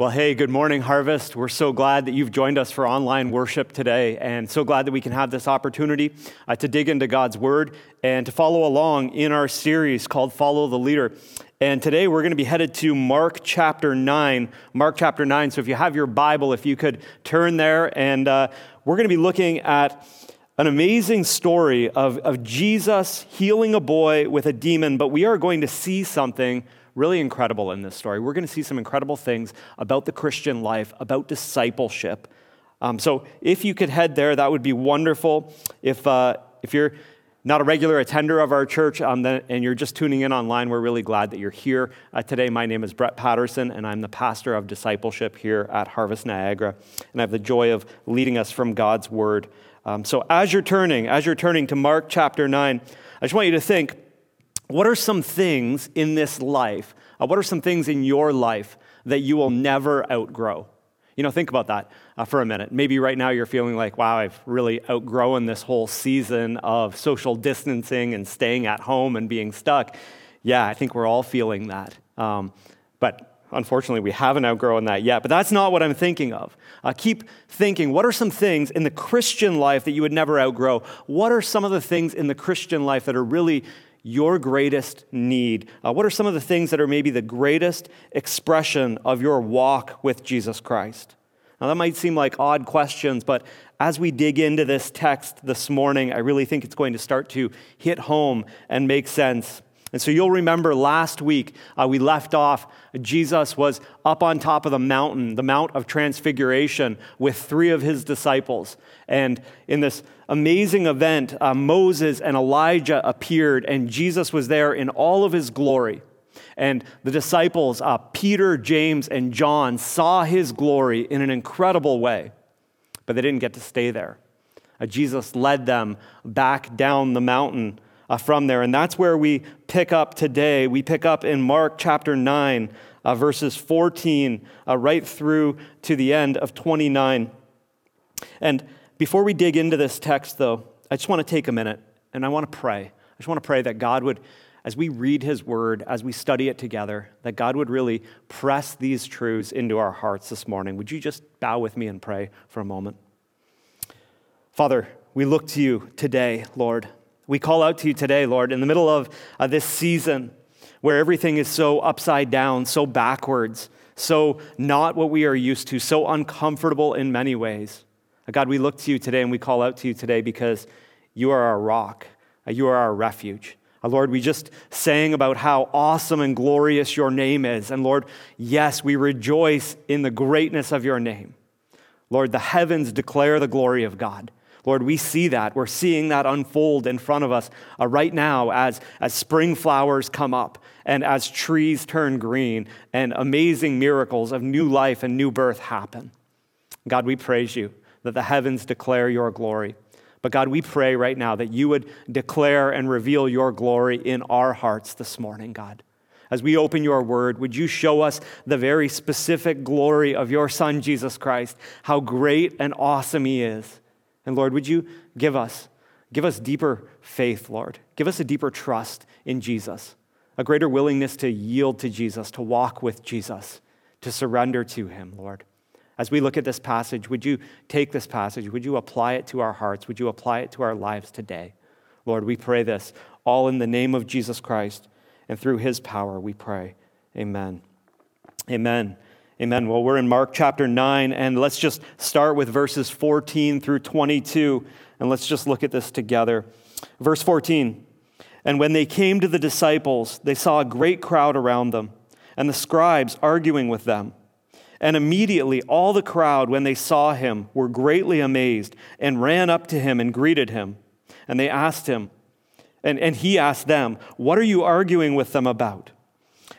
Well, hey, good morning, Harvest. We're so glad that you've joined us for online worship today, and so glad that we can have this opportunity uh, to dig into God's Word and to follow along in our series called Follow the Leader. And today we're going to be headed to Mark chapter 9. Mark chapter 9. So if you have your Bible, if you could turn there, and uh, we're going to be looking at an amazing story of, of Jesus healing a boy with a demon, but we are going to see something really incredible in this story. We're going to see some incredible things about the Christian life, about discipleship. Um, so if you could head there, that would be wonderful. If, uh, if you're not a regular attender of our church um, and you're just tuning in online, we're really glad that you're here uh, today. My name is Brett Patterson, and I'm the pastor of discipleship here at Harvest Niagara. And I have the joy of leading us from God's Word. Um, so as you're turning, as you're turning to Mark chapter 9, I just want you to think what are some things in this life? Uh, what are some things in your life that you will never outgrow? You know, think about that uh, for a minute. Maybe right now you're feeling like, wow, I've really outgrown this whole season of social distancing and staying at home and being stuck. Yeah, I think we're all feeling that. Um, but unfortunately, we haven't outgrown that yet. But that's not what I'm thinking of. Uh, keep thinking what are some things in the Christian life that you would never outgrow? What are some of the things in the Christian life that are really your greatest need? Uh, what are some of the things that are maybe the greatest expression of your walk with Jesus Christ? Now, that might seem like odd questions, but as we dig into this text this morning, I really think it's going to start to hit home and make sense. And so you'll remember last week uh, we left off, Jesus was up on top of the mountain, the Mount of Transfiguration, with three of his disciples. And in this amazing event, uh, Moses and Elijah appeared, and Jesus was there in all of his glory. And the disciples, uh, Peter, James, and John, saw his glory in an incredible way, but they didn't get to stay there. Uh, Jesus led them back down the mountain uh, from there. And that's where we pick up today. We pick up in Mark chapter 9, uh, verses 14, uh, right through to the end of 29. And before we dig into this text, though, I just want to take a minute and I want to pray. I just want to pray that God would, as we read His Word, as we study it together, that God would really press these truths into our hearts this morning. Would you just bow with me and pray for a moment? Father, we look to you today, Lord. We call out to you today, Lord, in the middle of uh, this season where everything is so upside down, so backwards, so not what we are used to, so uncomfortable in many ways. Uh, God, we look to you today and we call out to you today because you are our rock, uh, you are our refuge. Uh, Lord, we just sang about how awesome and glorious your name is. And Lord, yes, we rejoice in the greatness of your name. Lord, the heavens declare the glory of God. Lord, we see that. We're seeing that unfold in front of us uh, right now as, as spring flowers come up and as trees turn green and amazing miracles of new life and new birth happen. God, we praise you that the heavens declare your glory. But God, we pray right now that you would declare and reveal your glory in our hearts this morning, God. As we open your word, would you show us the very specific glory of your Son, Jesus Christ, how great and awesome he is? And Lord, would you give us, give us deeper faith, Lord. Give us a deeper trust in Jesus, a greater willingness to yield to Jesus, to walk with Jesus, to surrender to him, Lord. As we look at this passage, would you take this passage? Would you apply it to our hearts? Would you apply it to our lives today? Lord, we pray this all in the name of Jesus Christ and through his power we pray. Amen. Amen. Amen. Well, we're in Mark chapter 9, and let's just start with verses 14 through 22, and let's just look at this together. Verse 14 And when they came to the disciples, they saw a great crowd around them, and the scribes arguing with them. And immediately all the crowd, when they saw him, were greatly amazed and ran up to him and greeted him. And they asked him, and, and he asked them, What are you arguing with them about?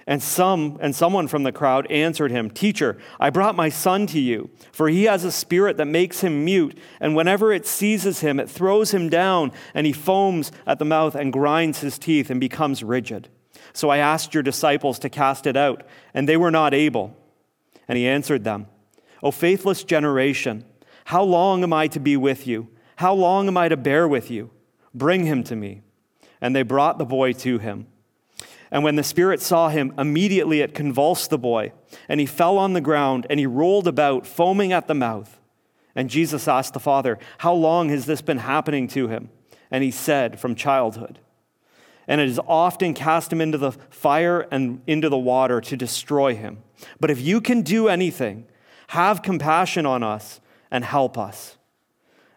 And some and someone from the crowd answered him, "Teacher, I brought my son to you, for he has a spirit that makes him mute, and whenever it seizes him, it throws him down, and he foams at the mouth and grinds his teeth and becomes rigid. So I asked your disciples to cast it out, and they were not able." And he answered them, "O faithless generation, how long am I to be with you? How long am I to bear with you? Bring him to me." And they brought the boy to him. And when the Spirit saw him, immediately it convulsed the boy, and he fell on the ground, and he rolled about, foaming at the mouth. And Jesus asked the father, How long has this been happening to him? And he said, From childhood. And it has often cast him into the fire and into the water to destroy him. But if you can do anything, have compassion on us and help us.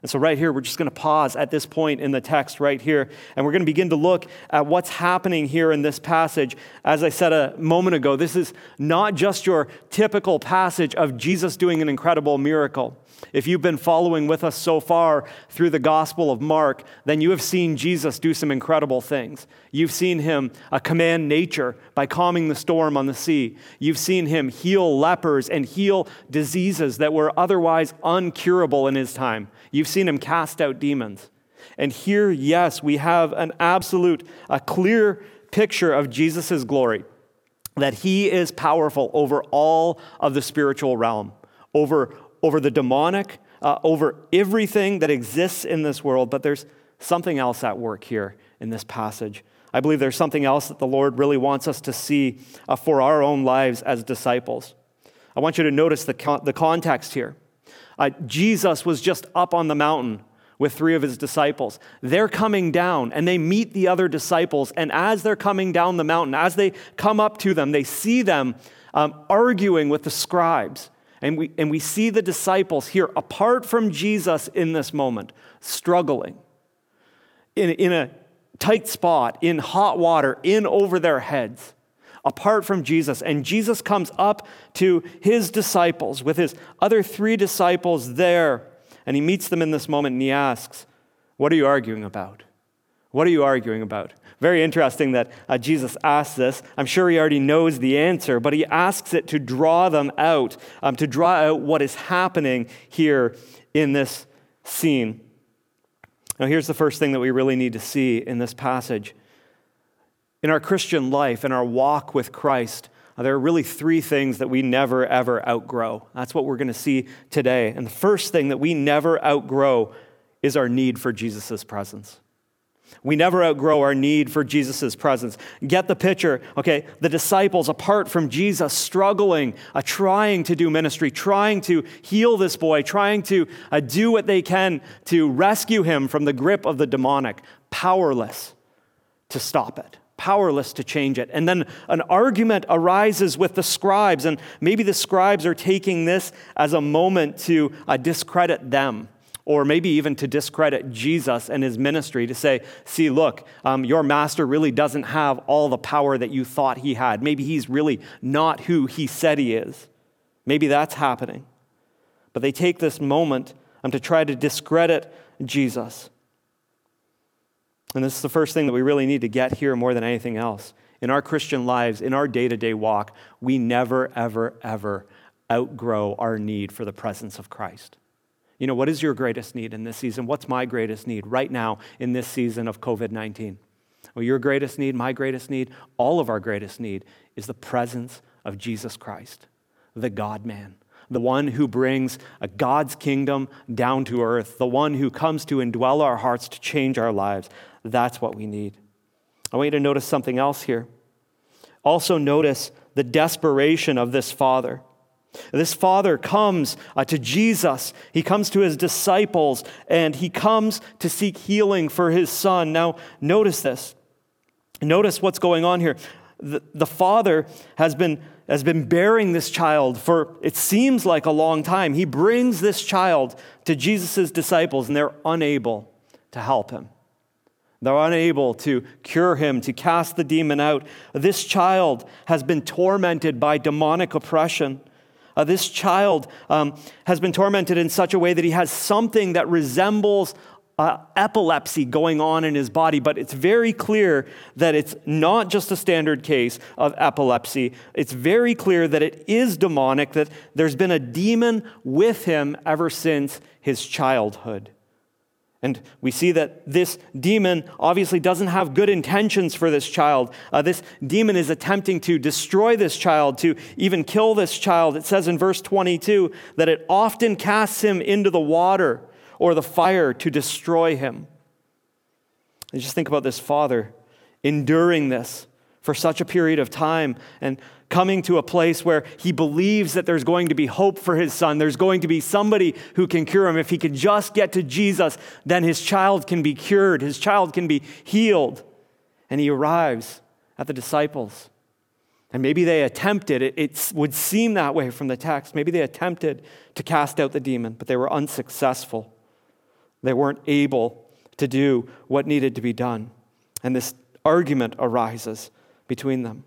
And so, right here, we're just going to pause at this point in the text right here, and we're going to begin to look at what's happening here in this passage. As I said a moment ago, this is not just your typical passage of Jesus doing an incredible miracle. If you've been following with us so far through the Gospel of Mark, then you have seen Jesus do some incredible things. You've seen him uh, command nature by calming the storm on the sea. You've seen him heal lepers and heal diseases that were otherwise uncurable in his time. You've seen him cast out demons. And here, yes, we have an absolute, a clear picture of Jesus' glory that he is powerful over all of the spiritual realm, over, over the demonic, uh, over everything that exists in this world. But there's something else at work here in this passage. I believe there's something else that the Lord really wants us to see uh, for our own lives as disciples. I want you to notice the, con- the context here. Uh, Jesus was just up on the mountain with three of his disciples. They're coming down and they meet the other disciples. And as they're coming down the mountain, as they come up to them, they see them um, arguing with the scribes. And we, and we see the disciples here, apart from Jesus in this moment, struggling in, in a tight spot, in hot water, in over their heads apart from Jesus. And Jesus comes up to his disciples with his other three disciples there. And he meets them in this moment and he asks, What are you arguing about? What are you arguing about? Very interesting that uh, Jesus asks this. I'm sure he already knows the answer, but he asks it to draw them out, um, to draw out what is happening here in this scene. Now, here's the first thing that we really need to see in this passage in our Christian life, in our walk with Christ, there are really three things that we never, ever outgrow. That's what we're going to see today. And the first thing that we never outgrow is our need for Jesus' presence. We never outgrow our need for Jesus' presence. Get the picture, okay? The disciples, apart from Jesus, struggling, uh, trying to do ministry, trying to heal this boy, trying to uh, do what they can to rescue him from the grip of the demonic, powerless to stop it powerless to change it. And then an argument arises with the scribes, and maybe the scribes are taking this as a moment to uh, discredit them. Or maybe even to discredit Jesus and his ministry to say, see, look, um, your master really doesn't have all the power that you thought he had. Maybe he's really not who he said he is. Maybe that's happening. But they take this moment um, to try to discredit Jesus. And this is the first thing that we really need to get here more than anything else. In our Christian lives, in our day to day walk, we never, ever, ever outgrow our need for the presence of Christ. You know, what is your greatest need in this season? What's my greatest need right now in this season of COVID 19? Well, your greatest need, my greatest need, all of our greatest need is the presence of Jesus Christ, the God man, the one who brings a God's kingdom down to earth, the one who comes to indwell our hearts to change our lives. That's what we need. I want you to notice something else here. Also, notice the desperation of this father. This father comes uh, to Jesus. He comes to his disciples and he comes to seek healing for his son. Now, notice this. Notice what's going on here. The, the father has been, has been bearing this child for, it seems like a long time. He brings this child to Jesus' disciples and they're unable to help him. They're unable to cure him, to cast the demon out. This child has been tormented by demonic oppression. Uh, this child um, has been tormented in such a way that he has something that resembles uh, epilepsy going on in his body, but it's very clear that it's not just a standard case of epilepsy. It's very clear that it is demonic, that there's been a demon with him ever since his childhood. And we see that this demon obviously doesn't have good intentions for this child. Uh, this demon is attempting to destroy this child, to even kill this child. It says in verse 22 that it often casts him into the water or the fire to destroy him. And just think about this father enduring this for such a period of time and coming to a place where he believes that there's going to be hope for his son. There's going to be somebody who can cure him. If he can just get to Jesus, then his child can be cured, his child can be healed. And he arrives at the disciples. And maybe they attempted, it, it would seem that way from the text. Maybe they attempted to cast out the demon, but they were unsuccessful. They weren't able to do what needed to be done. And this argument arises between them.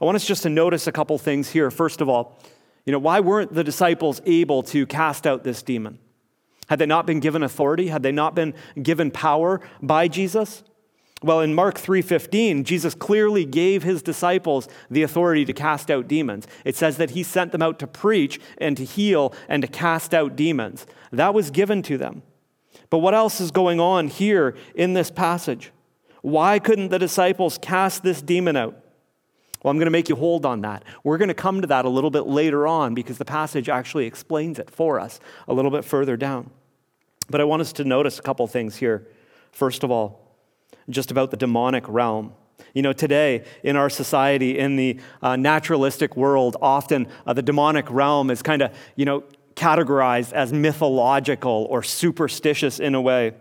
I want us just to notice a couple things here. First of all, you know, why weren't the disciples able to cast out this demon? Had they not been given authority? Had they not been given power by Jesus? Well, in Mark 3:15, Jesus clearly gave his disciples the authority to cast out demons. It says that he sent them out to preach and to heal and to cast out demons. That was given to them. But what else is going on here in this passage? Why couldn't the disciples cast this demon out? Well, I'm going to make you hold on that. We're going to come to that a little bit later on because the passage actually explains it for us a little bit further down. But I want us to notice a couple things here. First of all, just about the demonic realm. You know, today in our society, in the uh, naturalistic world, often uh, the demonic realm is kind of, you know, categorized as mythological or superstitious in a way.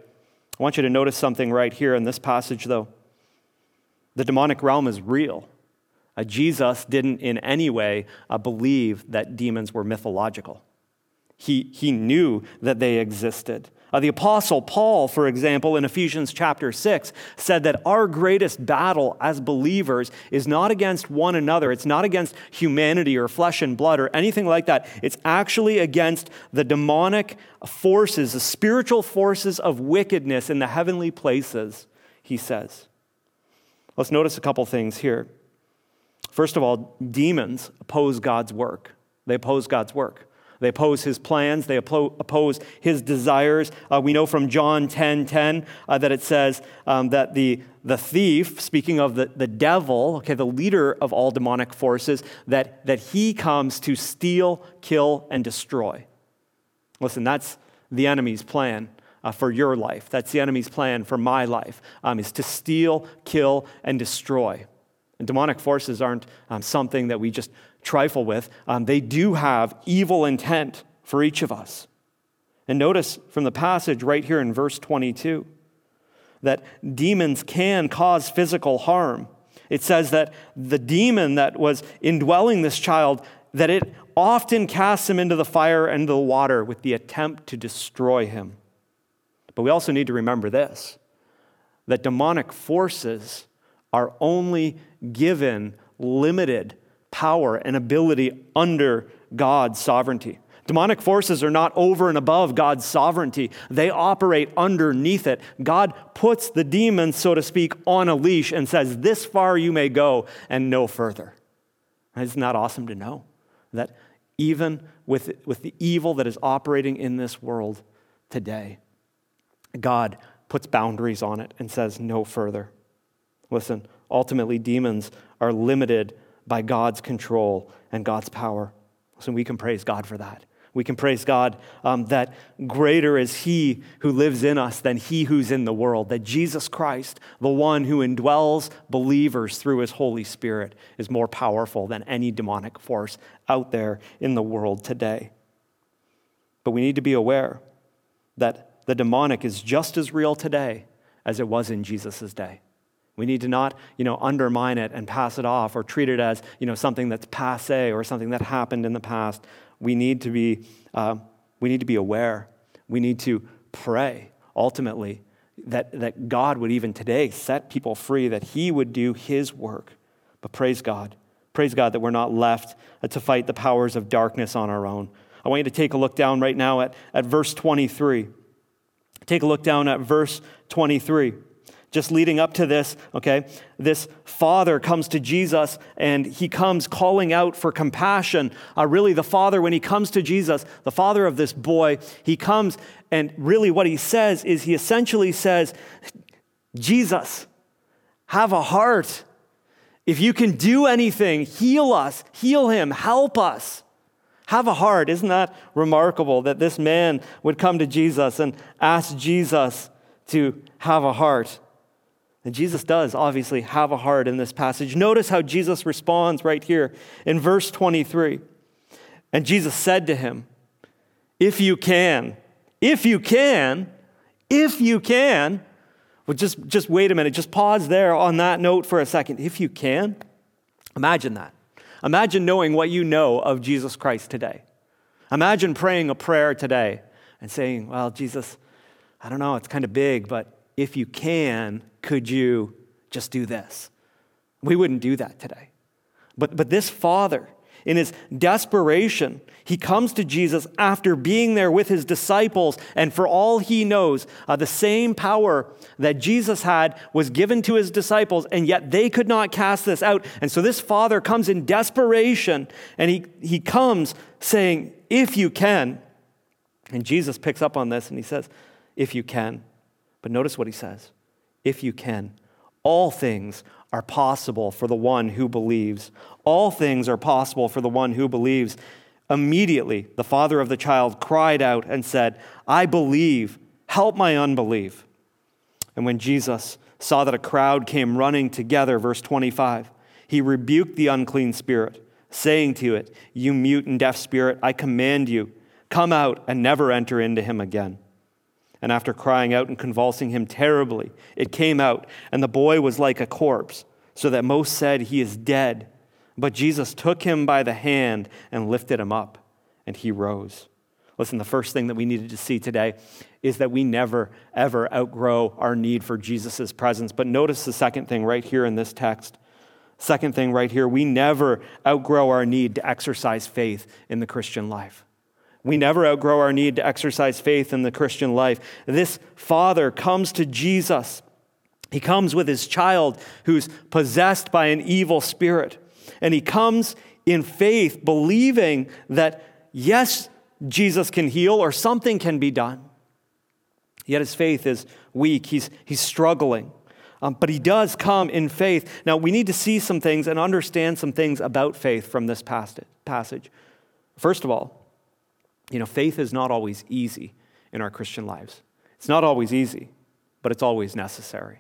I want you to notice something right here in this passage, though. The demonic realm is real. Uh, Jesus didn't in any way uh, believe that demons were mythological. He, he knew that they existed. Uh, the Apostle Paul, for example, in Ephesians chapter 6, said that our greatest battle as believers is not against one another. It's not against humanity or flesh and blood or anything like that. It's actually against the demonic forces, the spiritual forces of wickedness in the heavenly places, he says. Let's notice a couple things here. First of all, demons oppose God's work. They oppose God's work. They oppose his plans. They oppose his desires. Uh, we know from John 10 10 uh, that it says um, that the, the thief, speaking of the, the devil, okay, the leader of all demonic forces, that, that he comes to steal, kill, and destroy. Listen, that's the enemy's plan. Uh, for your life. That's the enemy's plan for my life, um, is to steal, kill, and destroy. And demonic forces aren't um, something that we just trifle with, um, they do have evil intent for each of us. And notice from the passage right here in verse 22 that demons can cause physical harm. It says that the demon that was indwelling this child that it often casts him into the fire and the water with the attempt to destroy him. But we also need to remember this that demonic forces are only given limited power and ability under God's sovereignty. Demonic forces are not over and above God's sovereignty. They operate underneath it. God puts the demons, so to speak, on a leash and says, This far you may go and no further. Isn't that awesome to know? That even with, with the evil that is operating in this world today, God puts boundaries on it and says, No further. Listen, ultimately, demons are limited by God's control and God's power. So we can praise God for that. We can praise God um, that greater is He who lives in us than He who's in the world. That Jesus Christ, the one who indwells believers through His Holy Spirit, is more powerful than any demonic force out there in the world today. But we need to be aware that the demonic is just as real today as it was in Jesus' day. We need to not, you know, undermine it and pass it off or treat it as, you know, something that's passe or something that happened in the past. We need to be, uh, we need to be aware. We need to pray, ultimately, that, that God would even today set people free, that He would do His work. But praise God. Praise God that we're not left to fight the powers of darkness on our own. I want you to take a look down right now at, at verse 23. Take a look down at verse 23 just leading up to this, okay, this father comes to Jesus and he comes calling out for compassion. Uh, really, the father, when he comes to Jesus, the father of this boy, he comes and really what he says is he essentially says, Jesus, have a heart. If you can do anything, heal us, heal him, help us. Have a heart. Isn't that remarkable that this man would come to Jesus and ask Jesus to have a heart? And Jesus does obviously have a heart in this passage. Notice how Jesus responds right here in verse 23. And Jesus said to him, If you can, if you can, if you can, well, just, just wait a minute, just pause there on that note for a second. If you can, imagine that. Imagine knowing what you know of Jesus Christ today. Imagine praying a prayer today and saying, Well, Jesus, I don't know, it's kind of big, but if you can, could you just do this? We wouldn't do that today. But, but this father, in his desperation, he comes to Jesus after being there with his disciples, and for all he knows, uh, the same power that Jesus had was given to his disciples, and yet they could not cast this out. And so this father comes in desperation, and he, he comes saying, If you can. And Jesus picks up on this and he says, If you can. But notice what he says if you can. All things are possible for the one who believes. All things are possible for the one who believes. Immediately, the father of the child cried out and said, I believe, help my unbelief. And when Jesus saw that a crowd came running together, verse 25, he rebuked the unclean spirit, saying to it, You mute and deaf spirit, I command you, come out and never enter into him again. And after crying out and convulsing him terribly, it came out, and the boy was like a corpse, so that most said, He is dead. But Jesus took him by the hand and lifted him up, and he rose. Listen, the first thing that we needed to see today is that we never, ever outgrow our need for Jesus' presence. But notice the second thing right here in this text. Second thing right here, we never outgrow our need to exercise faith in the Christian life. We never outgrow our need to exercise faith in the Christian life. This father comes to Jesus. He comes with his child who's possessed by an evil spirit. And he comes in faith, believing that, yes, Jesus can heal or something can be done. Yet his faith is weak, he's, he's struggling. Um, but he does come in faith. Now, we need to see some things and understand some things about faith from this passage. First of all, you know, faith is not always easy in our Christian lives. It's not always easy, but it's always necessary.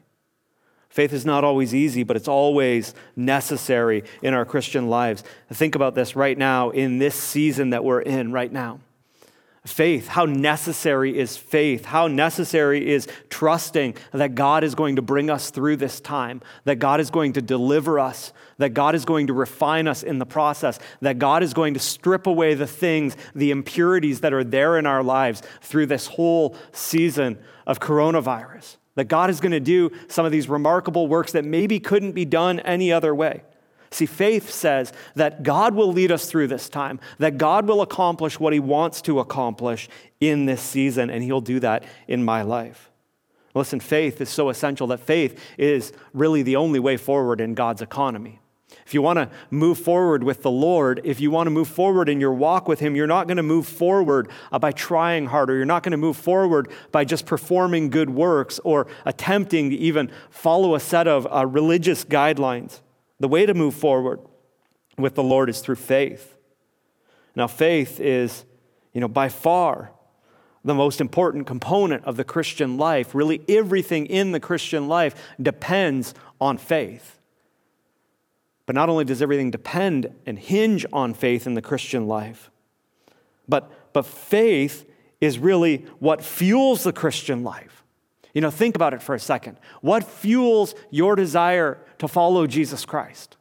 Faith is not always easy, but it's always necessary in our Christian lives. Think about this right now in this season that we're in right now. Faith, how necessary is faith? How necessary is trusting that God is going to bring us through this time, that God is going to deliver us, that God is going to refine us in the process, that God is going to strip away the things, the impurities that are there in our lives through this whole season of coronavirus. That God is going to do some of these remarkable works that maybe couldn't be done any other way. See, faith says that God will lead us through this time, that God will accomplish what He wants to accomplish in this season, and He'll do that in my life. Listen, faith is so essential that faith is really the only way forward in God's economy. If you want to move forward with the Lord, if you want to move forward in your walk with Him, you're not going to move forward uh, by trying harder. You're not going to move forward by just performing good works or attempting to even follow a set of uh, religious guidelines. The way to move forward with the Lord is through faith. Now, faith is, you know, by far the most important component of the Christian life. Really, everything in the Christian life depends on faith. But not only does everything depend and hinge on faith in the Christian life, but, but faith is really what fuels the Christian life. You know, think about it for a second. What fuels your desire to follow Jesus Christ?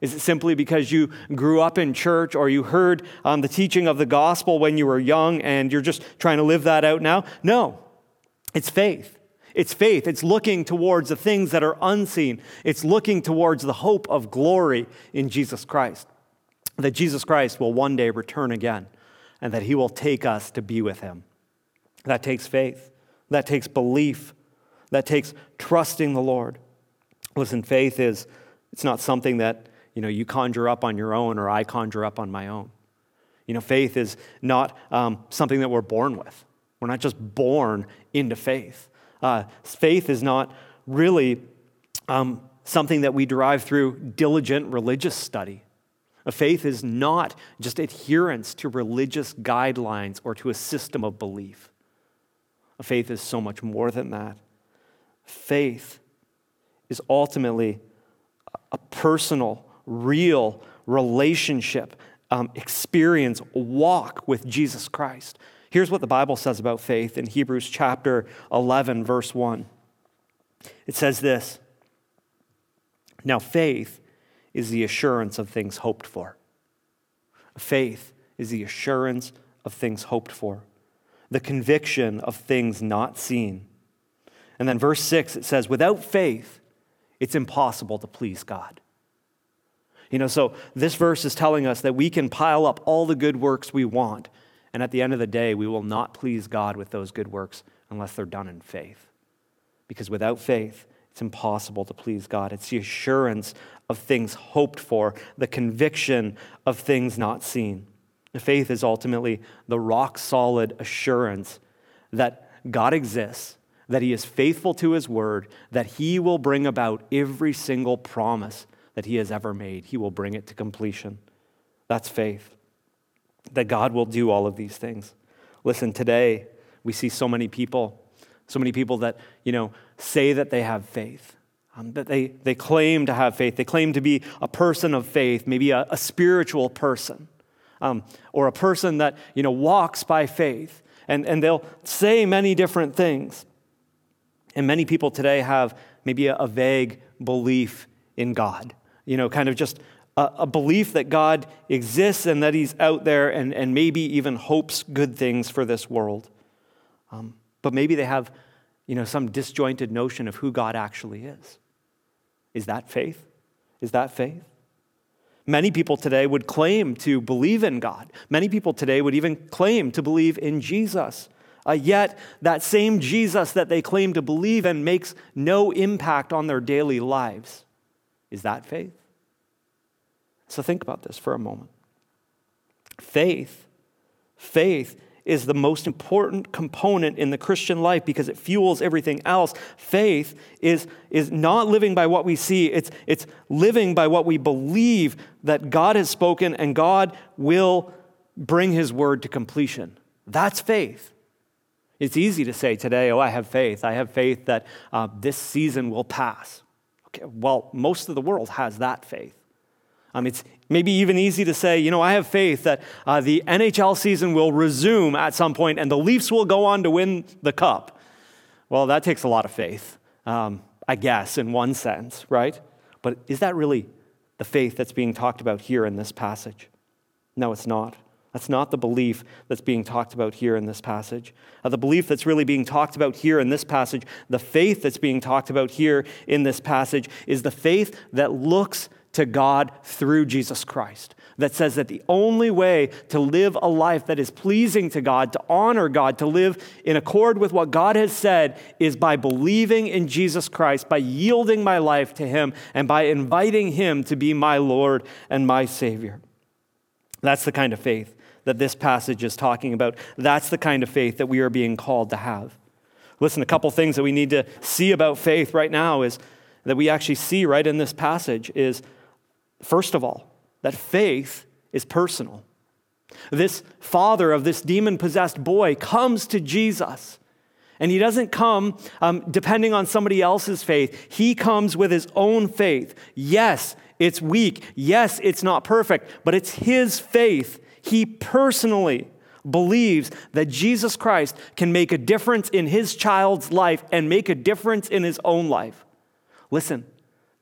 Is it simply because you grew up in church or you heard um, the teaching of the gospel when you were young and you're just trying to live that out now? No, it's faith. It's faith. It's looking towards the things that are unseen. It's looking towards the hope of glory in Jesus Christ. That Jesus Christ will one day return again and that he will take us to be with him. That takes faith. That takes belief. That takes trusting the Lord. Listen, faith is it's not something that, you know, you conjure up on your own or I conjure up on my own. You know, faith is not um, something that we're born with. We're not just born into faith. Uh, faith is not really um, something that we derive through diligent religious study. A faith is not just adherence to religious guidelines or to a system of belief. A faith is so much more than that. Faith is ultimately a personal, real relationship, um, experience, walk with Jesus Christ. Here's what the Bible says about faith in Hebrews chapter 11, verse 1. It says this Now, faith is the assurance of things hoped for. Faith is the assurance of things hoped for, the conviction of things not seen. And then, verse 6, it says, Without faith, it's impossible to please God. You know, so this verse is telling us that we can pile up all the good works we want, and at the end of the day, we will not please God with those good works unless they're done in faith. Because without faith, it's impossible to please God. It's the assurance of things hoped for, the conviction of things not seen. Faith is ultimately the rock solid assurance that God exists, that He is faithful to His word, that He will bring about every single promise that He has ever made. He will bring it to completion. That's faith, that God will do all of these things. Listen, today we see so many people, so many people that, you know, say that they have faith um, that they, they claim to have faith. They claim to be a person of faith, maybe a, a spiritual person, um, or a person that you know, walks by faith. And, and they'll say many different things. And many people today have maybe a, a vague belief in God, you know, kind of just a, a, belief that God exists and that He's out there and, and maybe even hopes good things for this world. Um, but maybe they have you know, some disjointed notion of who God actually is. Is that faith? Is that faith? Many people today would claim to believe in God. Many people today would even claim to believe in Jesus. Uh, yet, that same Jesus that they claim to believe in makes no impact on their daily lives. Is that faith? So, think about this for a moment. Faith, faith is the most important component in the Christian life because it fuels everything else. Faith is, is not living by what we see, it's, it's living by what we believe that God has spoken and God will bring his word to completion. That's faith. It's easy to say today, oh, I have faith. I have faith that uh, this season will pass. Okay, well, most of the world has that faith. Um, it's maybe even easy to say, you know, I have faith that uh, the NHL season will resume at some point and the Leafs will go on to win the cup. Well, that takes a lot of faith, um, I guess, in one sense, right? But is that really the faith that's being talked about here in this passage? No, it's not. That's not the belief that's being talked about here in this passage. Uh, the belief that's really being talked about here in this passage, the faith that's being talked about here in this passage, is the faith that looks to God through Jesus Christ. That says that the only way to live a life that is pleasing to God, to honor God, to live in accord with what God has said, is by believing in Jesus Christ, by yielding my life to Him, and by inviting Him to be my Lord and my Savior. That's the kind of faith that this passage is talking about. That's the kind of faith that we are being called to have. Listen, a couple things that we need to see about faith right now is that we actually see right in this passage is First of all, that faith is personal. This father of this demon possessed boy comes to Jesus. And he doesn't come um, depending on somebody else's faith. He comes with his own faith. Yes, it's weak. Yes, it's not perfect, but it's his faith. He personally believes that Jesus Christ can make a difference in his child's life and make a difference in his own life. Listen,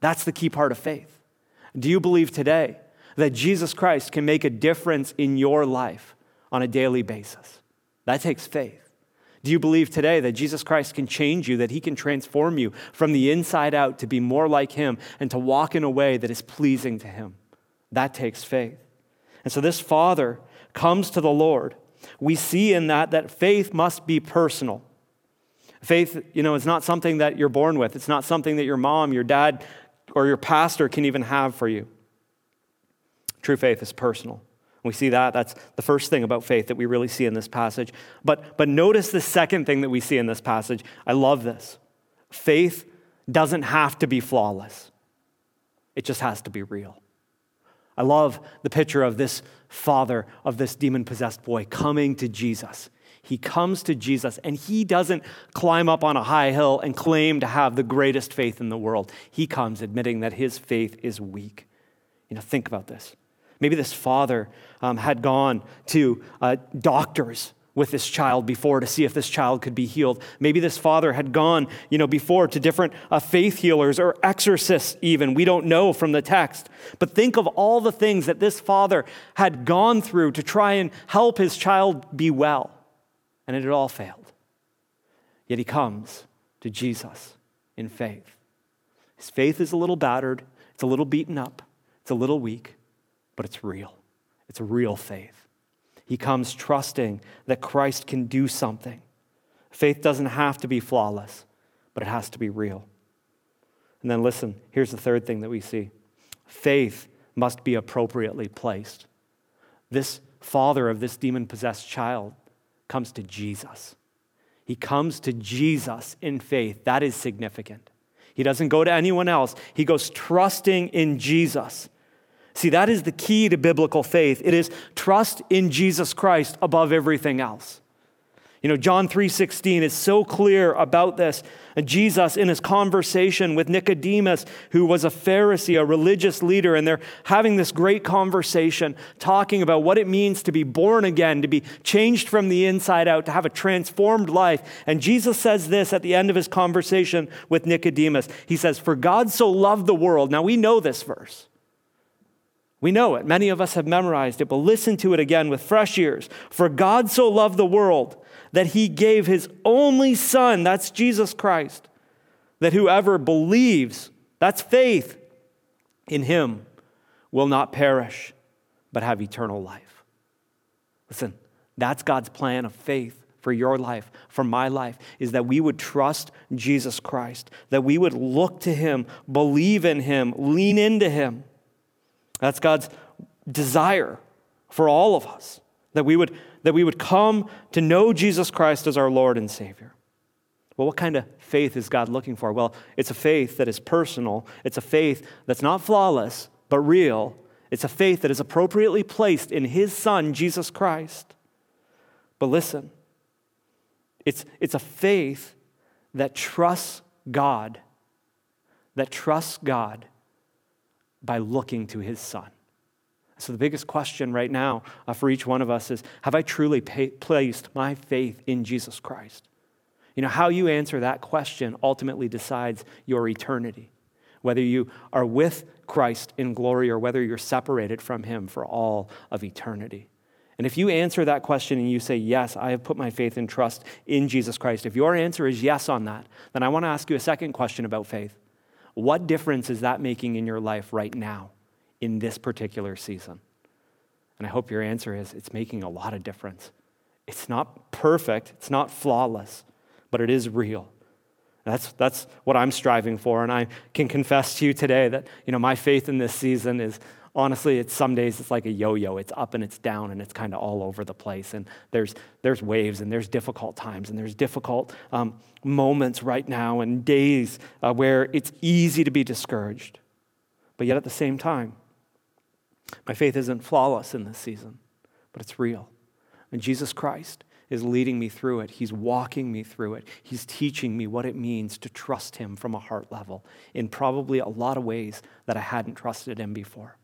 that's the key part of faith. Do you believe today that Jesus Christ can make a difference in your life on a daily basis? That takes faith. Do you believe today that Jesus Christ can change you, that he can transform you from the inside out to be more like him and to walk in a way that is pleasing to him? That takes faith. And so this father comes to the Lord. We see in that that faith must be personal. Faith, you know, is not something that you're born with. It's not something that your mom, your dad, or your pastor can even have for you. True faith is personal. We see that. That's the first thing about faith that we really see in this passage. But, but notice the second thing that we see in this passage. I love this. Faith doesn't have to be flawless, it just has to be real. I love the picture of this father of this demon possessed boy coming to Jesus. He comes to Jesus and he doesn't climb up on a high hill and claim to have the greatest faith in the world. He comes admitting that his faith is weak. You know, think about this. Maybe this father um, had gone to uh, doctors with this child before to see if this child could be healed. Maybe this father had gone, you know, before to different uh, faith healers or exorcists even. We don't know from the text. But think of all the things that this father had gone through to try and help his child be well. And it had all failed. Yet he comes to Jesus in faith. His faith is a little battered, it's a little beaten up, it's a little weak, but it's real. It's real faith. He comes trusting that Christ can do something. Faith doesn't have to be flawless, but it has to be real. And then listen, here's the third thing that we see faith must be appropriately placed. This father of this demon possessed child comes to Jesus. He comes to Jesus in faith. That is significant. He doesn't go to anyone else, he goes trusting in Jesus. See, that is the key to biblical faith. It is trust in Jesus Christ above everything else. You know, John 3:16 is so clear about this. Jesus in his conversation with Nicodemus, who was a Pharisee, a religious leader, and they're having this great conversation talking about what it means to be born again, to be changed from the inside out, to have a transformed life. And Jesus says this at the end of his conversation with Nicodemus. He says, "For God so loved the world." Now we know this verse. We know it. Many of us have memorized it, but listen to it again with fresh ears. For God so loved the world that he gave his only Son, that's Jesus Christ, that whoever believes, that's faith, in him will not perish, but have eternal life. Listen, that's God's plan of faith for your life, for my life, is that we would trust Jesus Christ, that we would look to him, believe in him, lean into him. That's God's desire for all of us, that we would, that we would come to know Jesus Christ as our Lord and Savior. Well, what kind of faith is God looking for? Well, it's a faith that is personal, it's a faith that's not flawless, but real. It's a faith that is appropriately placed in His Son, Jesus Christ. But listen, it's, it's a faith that trusts God, that trusts God by looking to his son. So, the biggest question right now uh, for each one of us is Have I truly placed my faith in Jesus Christ? You know, how you answer that question ultimately decides your eternity. Whether you are with Christ in glory or whether you're separated from him for all of eternity. And if you answer that question and you say, Yes, I have put my faith and trust in Jesus Christ, if your answer is yes on that, then I want to ask you a second question about faith. What difference is that making in your life right now, in this particular season? And I hope your answer is it's making a lot of difference. It's not perfect, it's not flawless, but it is real. That's, that's what I'm striving for. And I can confess to you today that you know, my faith in this season is honestly, it's some days it's like a yo-yo. It's up and it's down and it's kind of all over the place. And there's there's waves and there's difficult times and there's difficult um, moments right now and days uh, where it's easy to be discouraged. But yet at the same time, my faith isn't flawless in this season, but it's real. And Jesus Christ is leading me through it. He's walking me through it. He's teaching me what it means to trust Him from a heart level in probably a lot of ways that I hadn't trusted Him before.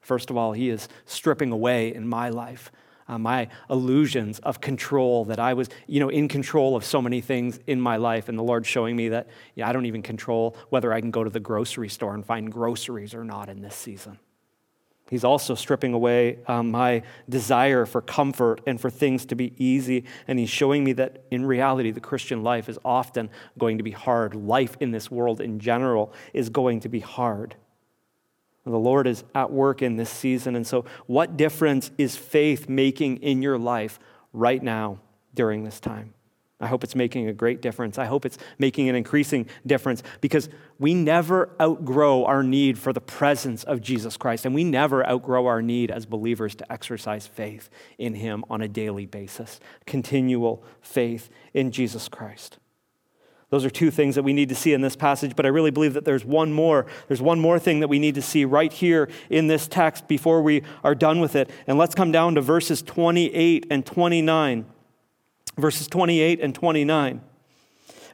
First of all, He is stripping away in my life uh, my illusions of control that I was, you know, in control of so many things in my life, and the Lord showing me that yeah, I don't even control whether I can go to the grocery store and find groceries or not in this season. He's also stripping away um, my desire for comfort and for things to be easy. And he's showing me that in reality, the Christian life is often going to be hard. Life in this world in general is going to be hard. The Lord is at work in this season. And so, what difference is faith making in your life right now during this time? I hope it's making a great difference. I hope it's making an increasing difference because we never outgrow our need for the presence of Jesus Christ, and we never outgrow our need as believers to exercise faith in Him on a daily basis, continual faith in Jesus Christ. Those are two things that we need to see in this passage, but I really believe that there's one more. There's one more thing that we need to see right here in this text before we are done with it. And let's come down to verses 28 and 29 verses 28 and 29.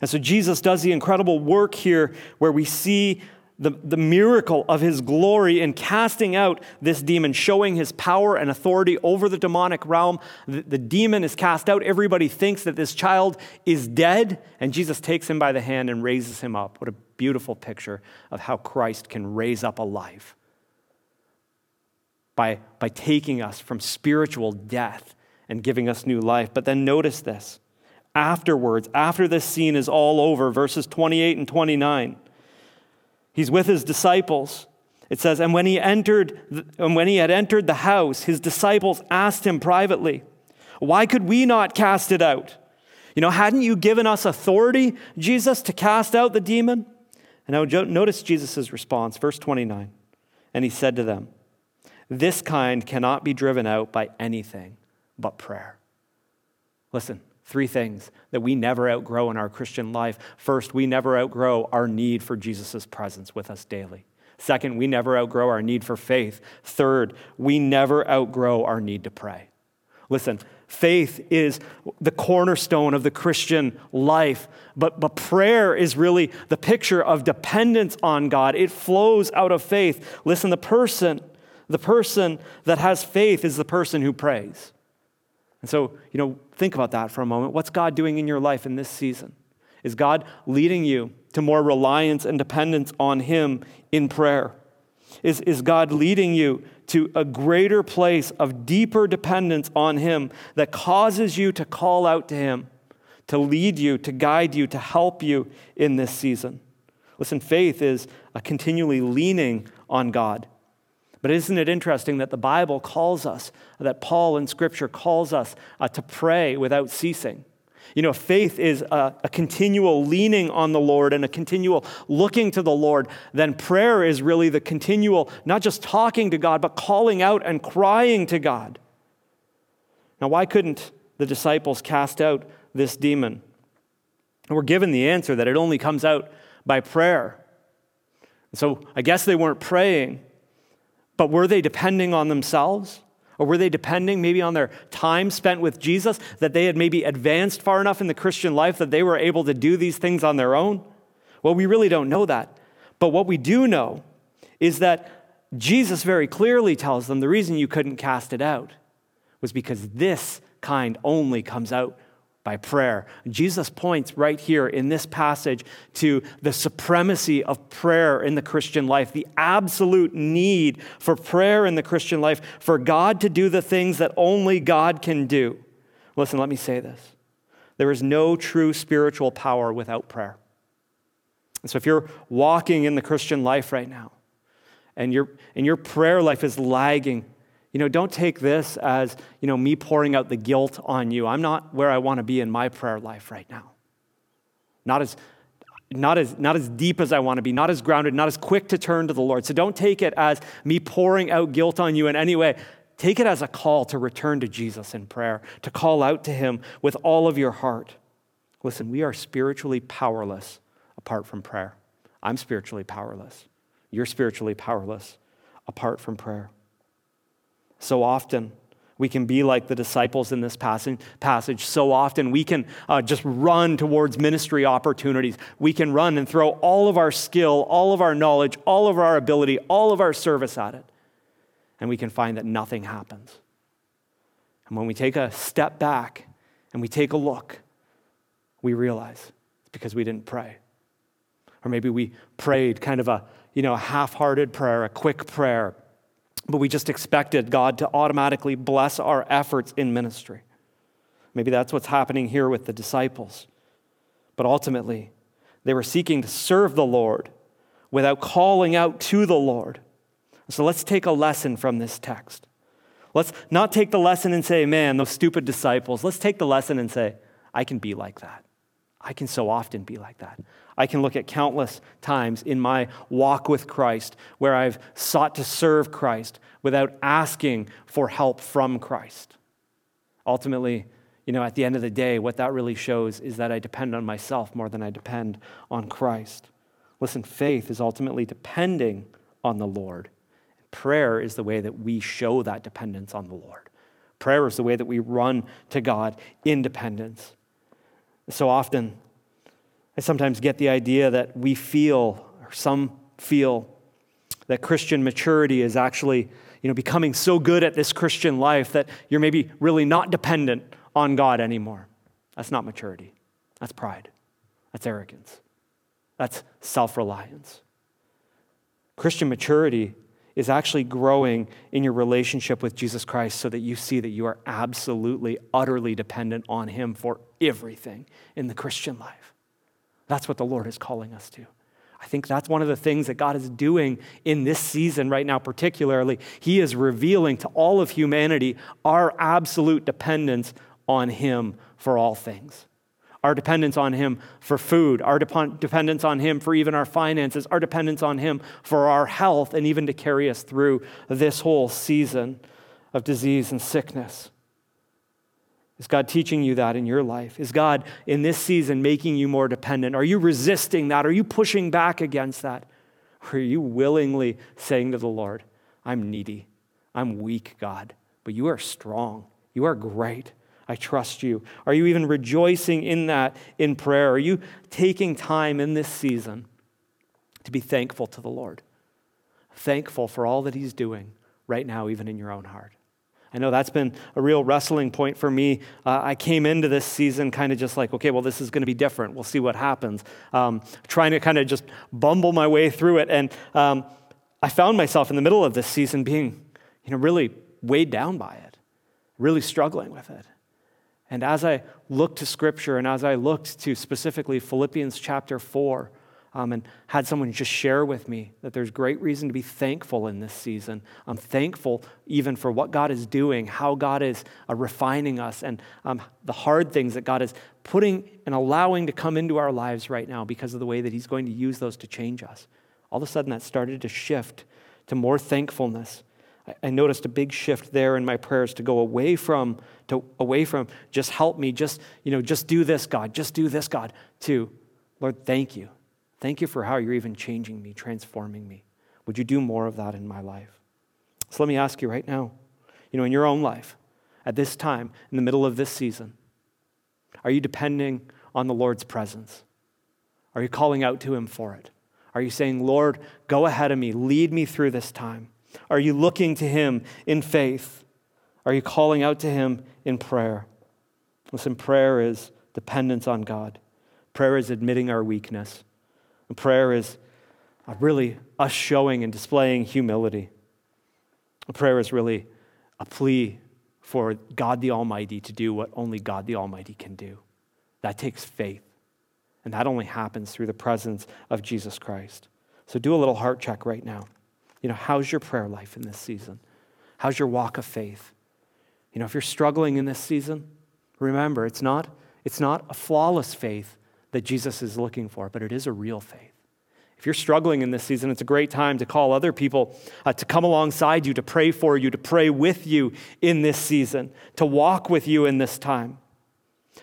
And so Jesus does the incredible work here where we see the, the miracle of his glory in casting out this demon, showing his power and authority over the demonic realm. The, the demon is cast out. Everybody thinks that this child is dead, and Jesus takes him by the hand and raises him up. What a beautiful picture of how Christ can raise up a life by, by taking us from spiritual death and giving us new life. But then notice this. Afterwards, after this scene is all over, verses 28 and 29, he's with his disciples. It says, and when he entered, and when he had entered the house, his disciples asked him privately, Why could we not cast it out? You know, hadn't you given us authority, Jesus, to cast out the demon? And now notice Jesus' response, verse 29. And he said to them, This kind cannot be driven out by anything but prayer. Listen, three things that we never outgrow in our Christian life. First, we never outgrow our need for Jesus' presence with us daily. Second, we never outgrow our need for faith. Third, we never outgrow our need to pray. Listen, faith is the cornerstone of the Christian life, but, but prayer is really the picture of dependence on God. It flows out of faith. Listen, the person, the person that has faith is the person who prays. And so, you know, think about that for a moment. What's God doing in your life in this season? Is God leading you to more reliance and dependence on Him in prayer? Is, is God leading you to a greater place of deeper dependence on Him that causes you to call out to Him, to lead you, to guide you, to help you in this season? Listen, faith is a continually leaning on God. But isn't it interesting that the Bible calls us, that Paul in Scripture calls us uh, to pray without ceasing? You know, faith is a, a, continual leaning on the Lord and a continual looking to the Lord. Then prayer is really the continual, not just talking to God, but calling out and crying to God. Now, why couldn't the disciples cast out this demon? And we're given the answer that it only comes out by prayer. So I guess they weren't praying. But were they depending on themselves? Or were they depending maybe on their time spent with Jesus, that they had maybe advanced far enough in the Christian life that they were able to do these things on their own? Well, we really don't know that. But what we do know is that Jesus very clearly tells them the reason you couldn't cast it out was because this kind only comes out by prayer. Jesus points right here in this passage to the supremacy of prayer in the Christian life, the absolute need for prayer in the Christian life, for God to do the things that only God can do. Listen, let me say this there is no true spiritual power without prayer. And so if you're walking in the Christian life right now, and your, and your prayer life is lagging you know, don't take this as, you know, me pouring out the guilt on you. I'm not where I want to be in my prayer life right now. Not as not as, not as deep as I want to be, not as grounded, not as quick to turn to the Lord. So don't take it as me pouring out guilt on you in any way. Take it as a call to return to Jesus in prayer, to call out to Him with all of your heart. Listen, we are spiritually powerless apart from prayer. I'm spiritually powerless. You're spiritually powerless apart from prayer. So often, we can be like the disciples in this passage. So often, we can uh, just run towards ministry opportunities. We can run and throw all of our skill, all of our knowledge, all of our ability, all of our service at it. And we can find that nothing happens. And when we take a step back and we take a look, we realize it's because we didn't pray. Or maybe we prayed kind of a, you know, half-hearted prayer, a quick prayer, but we just expected God to automatically bless our efforts in ministry. Maybe that's what's happening here with the disciples. But ultimately, they were seeking to serve the Lord without calling out to the Lord. So let's take a lesson from this text. Let's not take the lesson and say, man, those stupid disciples. Let's take the lesson and say, I can be like that. I can so often be like that. I can look at countless times in my walk with Christ where I've sought to serve Christ without asking for help from Christ. Ultimately, you know, at the end of the day, what that really shows is that I depend on myself more than I depend on Christ. Listen, faith is ultimately depending on the Lord. Prayer is the way that we show that dependence on the Lord. Prayer is the way that we run to God in dependence. So often, I sometimes get the idea that we feel, or some feel, that Christian maturity is actually you know, becoming so good at this Christian life that you're maybe really not dependent on God anymore. That's not maturity. That's pride. That's arrogance. That's self reliance. Christian maturity is actually growing in your relationship with Jesus Christ so that you see that you are absolutely, utterly dependent on Him for everything in the Christian life. That's what the Lord is calling us to. I think that's one of the things that God is doing in this season right now, particularly. He is revealing to all of humanity our absolute dependence on Him for all things our dependence on Him for food, our dependence on Him for even our finances, our dependence on Him for our health, and even to carry us through this whole season of disease and sickness. Is God teaching you that in your life? Is God in this season making you more dependent? Are you resisting that? Are you pushing back against that? Or are you willingly saying to the Lord, I'm needy, I'm weak, God, but you are strong, you are great. I trust you. Are you even rejoicing in that in prayer? Are you taking time in this season to be thankful to the Lord? Thankful for all that He's doing right now, even in your own heart. I know that's been a real wrestling point for me. Uh, I came into this season kind of just like, okay, well, this is going to be different. We'll see what happens. Um, trying to kind of just bumble my way through it. And um, I found myself in the middle of this season being, you know, really weighed down by it, really struggling with it. And as I looked to Scripture and as I looked to specifically Philippians chapter 4, um, and had someone just share with me that there's great reason to be thankful in this season. I'm thankful even for what God is doing, how God is uh, refining us, and um, the hard things that God is putting and allowing to come into our lives right now because of the way that He's going to use those to change us. All of a sudden, that started to shift to more thankfulness I noticed a big shift there in my prayers to go away from to away from just help me, just you know, just do this, God, just do this, God, to Lord, thank you. Thank you for how you're even changing me, transforming me. Would you do more of that in my life? So let me ask you right now, you know, in your own life, at this time, in the middle of this season, are you depending on the Lord's presence? Are you calling out to Him for it? Are you saying, Lord, go ahead of me, lead me through this time? Are you looking to Him in faith? Are you calling out to Him in prayer? Listen, prayer is dependence on God. Prayer is admitting our weakness. And prayer is really us showing and displaying humility. prayer is really a plea for God the Almighty to do what only God the Almighty can do. That takes faith. And that only happens through the presence of Jesus Christ. So do a little heart check right now. You know, how's your prayer life in this season? How's your walk of faith? You know, if you're struggling in this season, remember, it's not, it's not a flawless faith that Jesus is looking for, but it is a real faith. If you're struggling in this season, it's a great time to call other people uh, to come alongside you, to pray for you, to pray with you in this season, to walk with you in this time.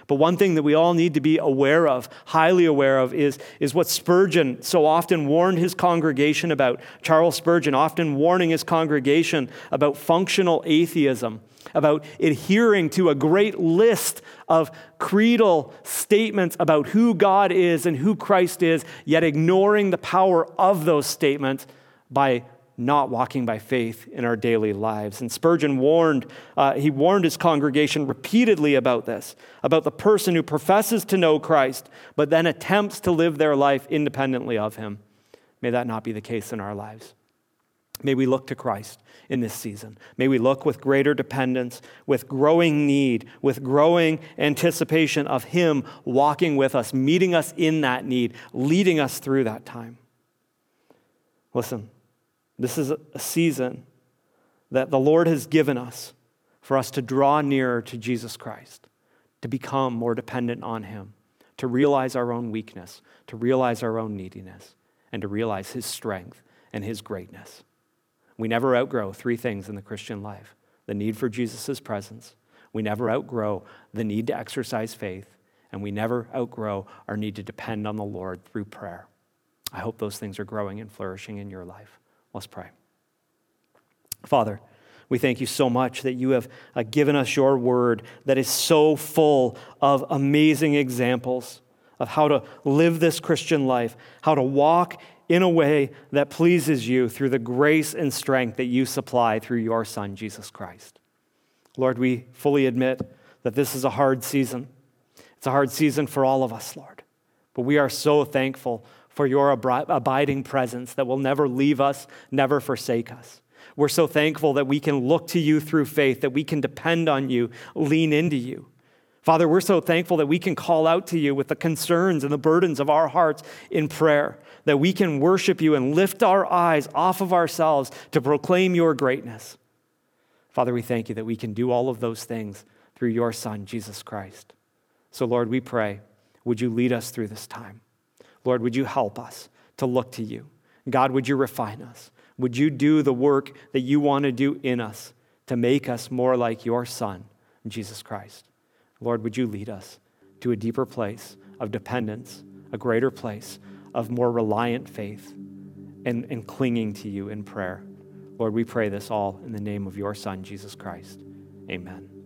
But one thing that we all need to be aware of, highly aware of, is, is what Spurgeon so often warned his congregation about. Charles Spurgeon often warning his congregation about functional atheism, about adhering to a great list of creedal statements about who God is and who Christ is, yet ignoring the power of those statements by not walking by faith in our daily lives. And Spurgeon warned, uh, he warned his congregation repeatedly about this, about the person who professes to know Christ, but then attempts to live their life independently of him. May that not be the case in our lives. May we look to Christ in this season. May we look with greater dependence, with growing need, with growing anticipation of Him walking with us, meeting us in that need, leading us through that time. Listen, this is a season that the Lord has given us for us to draw nearer to Jesus Christ, to become more dependent on Him, to realize our own weakness, to realize our own neediness, and to realize His strength and His greatness. We never outgrow three things in the Christian life the need for Jesus' presence, we never outgrow the need to exercise faith, and we never outgrow our need to depend on the Lord through prayer. I hope those things are growing and flourishing in your life. Let's pray. Father, we thank you so much that you have uh, given us your word that is so full of amazing examples of how to live this Christian life, how to walk in a way that pleases you through the grace and strength that you supply through your Son, Jesus Christ. Lord, we fully admit that this is a hard season. It's a hard season for all of us, Lord. But we are so thankful for your abiding presence that will never leave us, never forsake us. We're so thankful that we can look to you through faith, that we can depend on you, lean into you. Father, we're so thankful that we can call out to you with the concerns and the burdens of our hearts in prayer, that we can worship you and lift our eyes off of ourselves to proclaim your greatness. Father, we thank you that we can do all of those things through your Son, Jesus Christ. So, Lord, we pray, would you lead us through this time? Lord, would you help us to look to you? God, would you refine us? Would you do the work that you want to do in us to make us more like your Son, Jesus Christ? Lord, would you lead us to a deeper place of dependence, a greater place of more reliant faith and, and clinging to you in prayer? Lord, we pray this all in the name of your Son, Jesus Christ. Amen.